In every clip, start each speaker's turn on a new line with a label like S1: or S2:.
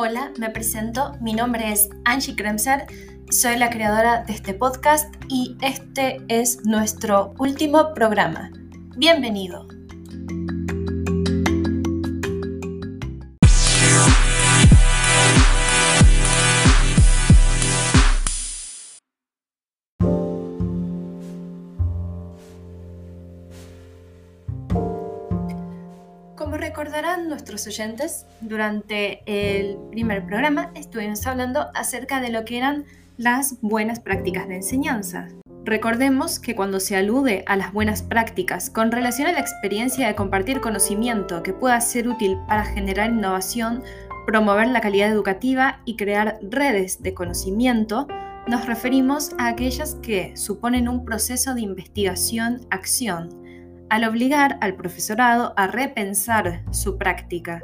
S1: Hola, me presento. Mi nombre es Angie Kremser. Soy la creadora de este podcast y este es nuestro último programa. Bienvenido. Recordarán nuestros oyentes, durante el primer programa estuvimos hablando acerca de lo que eran las buenas prácticas de enseñanza. Recordemos que cuando se alude a las buenas prácticas con relación a la experiencia de compartir conocimiento que pueda ser útil para generar innovación, promover la calidad educativa y crear redes de conocimiento, nos referimos a aquellas que suponen un proceso de investigación-acción al obligar al profesorado a repensar su práctica,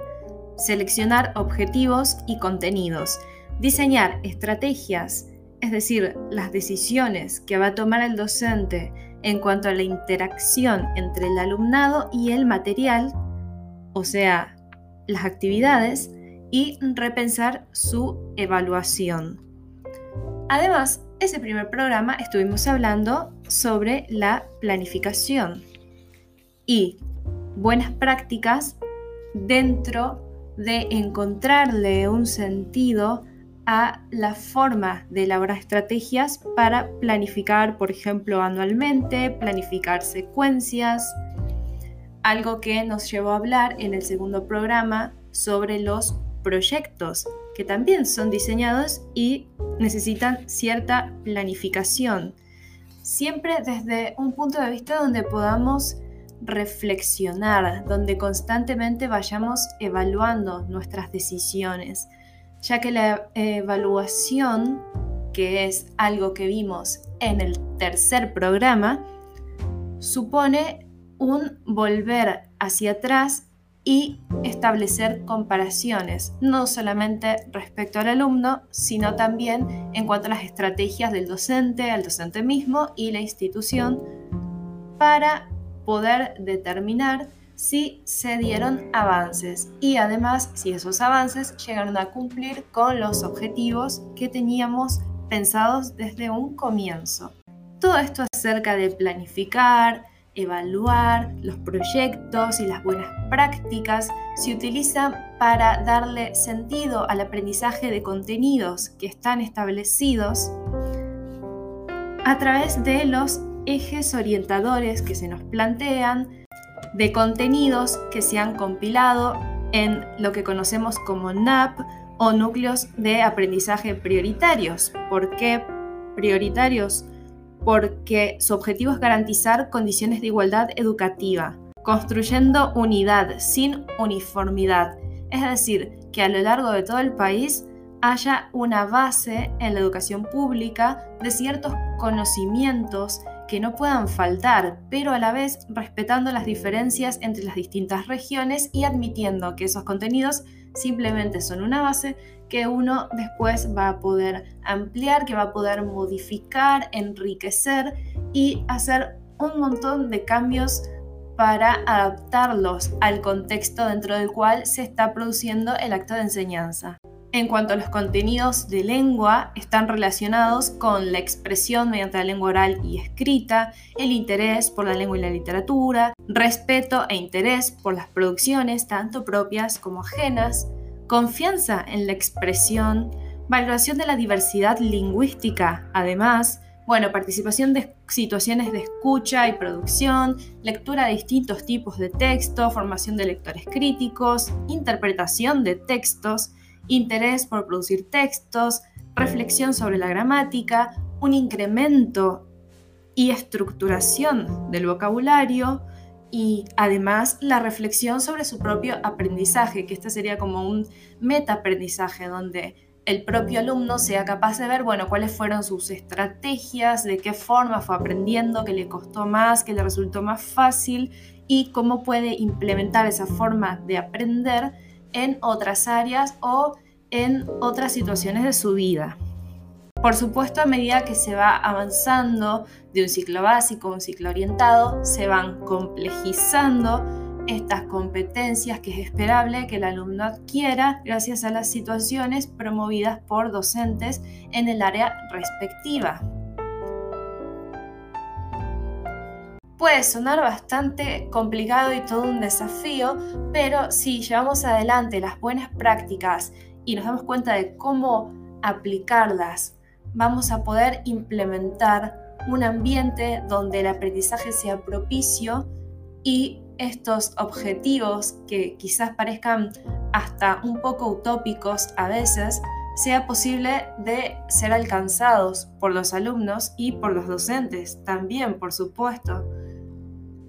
S1: seleccionar objetivos y contenidos, diseñar estrategias, es decir, las decisiones que va a tomar el docente en cuanto a la interacción entre el alumnado y el material, o sea, las actividades, y repensar su evaluación. Además, ese primer programa estuvimos hablando sobre la planificación y buenas prácticas dentro de encontrarle un sentido a la forma de elaborar estrategias para planificar, por ejemplo, anualmente, planificar secuencias, algo que nos llevó a hablar en el segundo programa sobre los proyectos, que también son diseñados y necesitan cierta planificación, siempre desde un punto de vista donde podamos reflexionar, donde constantemente vayamos evaluando nuestras decisiones, ya que la evaluación, que es algo que vimos en el tercer programa, supone un volver hacia atrás y establecer comparaciones, no solamente respecto al alumno, sino también en cuanto a las estrategias del docente, al docente mismo y la institución para poder determinar si se dieron avances y además si esos avances llegaron a cumplir con los objetivos que teníamos pensados desde un comienzo. Todo esto acerca de planificar, evaluar los proyectos y las buenas prácticas se utilizan para darle sentido al aprendizaje de contenidos que están establecidos a través de los ejes orientadores que se nos plantean, de contenidos que se han compilado en lo que conocemos como NAP o núcleos de aprendizaje prioritarios. ¿Por qué prioritarios? Porque su objetivo es garantizar condiciones de igualdad educativa, construyendo unidad sin uniformidad. Es decir, que a lo largo de todo el país haya una base en la educación pública de ciertos conocimientos que no puedan faltar, pero a la vez respetando las diferencias entre las distintas regiones y admitiendo que esos contenidos simplemente son una base que uno después va a poder ampliar, que va a poder modificar, enriquecer y hacer un montón de cambios para adaptarlos al contexto dentro del cual se está produciendo el acto de enseñanza. En cuanto a los contenidos de lengua, están relacionados con la expresión mediante la lengua oral y escrita, el interés por la lengua y la literatura, respeto e interés por las producciones, tanto propias como ajenas, confianza en la expresión, valoración de la diversidad lingüística, además, bueno, participación de situaciones de escucha y producción, lectura de distintos tipos de texto, formación de lectores críticos, interpretación de textos, interés por producir textos, reflexión sobre la gramática, un incremento y estructuración del vocabulario y además la reflexión sobre su propio aprendizaje, que este sería como un metaaprendizaje donde el propio alumno sea capaz de ver, bueno, cuáles fueron sus estrategias, de qué forma fue aprendiendo, qué le costó más, qué le resultó más fácil y cómo puede implementar esa forma de aprender en otras áreas o en otras situaciones de su vida. Por supuesto, a medida que se va avanzando de un ciclo básico a un ciclo orientado, se van complejizando estas competencias que es esperable que el alumno adquiera gracias a las situaciones promovidas por docentes en el área respectiva. Puede sonar bastante complicado y todo un desafío, pero si llevamos adelante las buenas prácticas y nos damos cuenta de cómo aplicarlas, vamos a poder implementar un ambiente donde el aprendizaje sea propicio y estos objetivos que quizás parezcan hasta un poco utópicos a veces, sea posible de ser alcanzados por los alumnos y por los docentes también, por supuesto.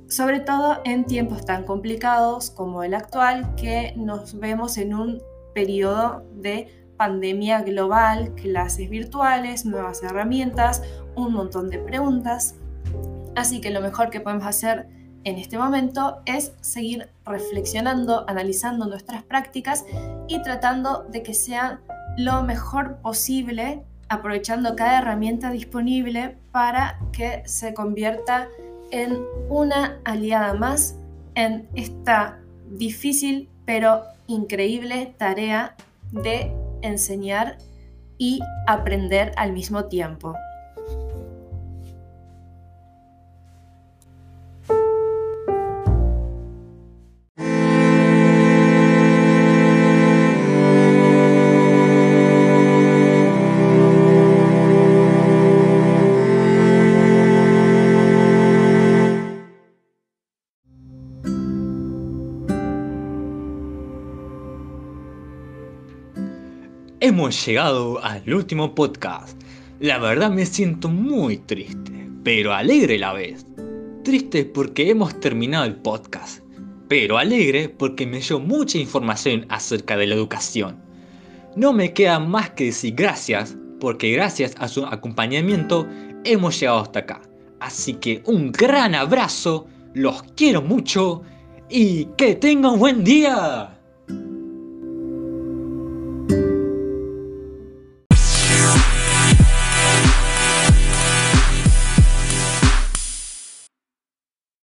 S1: Sobre todo en tiempos tan complicados como el actual, que nos vemos en un periodo de pandemia global, clases virtuales, nuevas herramientas, un montón de preguntas. Así que lo mejor que podemos hacer en este momento es seguir reflexionando, analizando nuestras prácticas y tratando de que sean lo mejor posible, aprovechando cada herramienta disponible para que se convierta una aliada más en esta difícil pero increíble tarea de enseñar y aprender al mismo tiempo.
S2: Hemos llegado al último podcast. La verdad me siento muy triste, pero alegre la vez. Triste porque hemos terminado el podcast, pero alegre porque me dio mucha información acerca de la educación. No me queda más que decir gracias, porque gracias a su acompañamiento hemos llegado hasta acá. Así que un gran abrazo, los quiero mucho y que tengan buen día.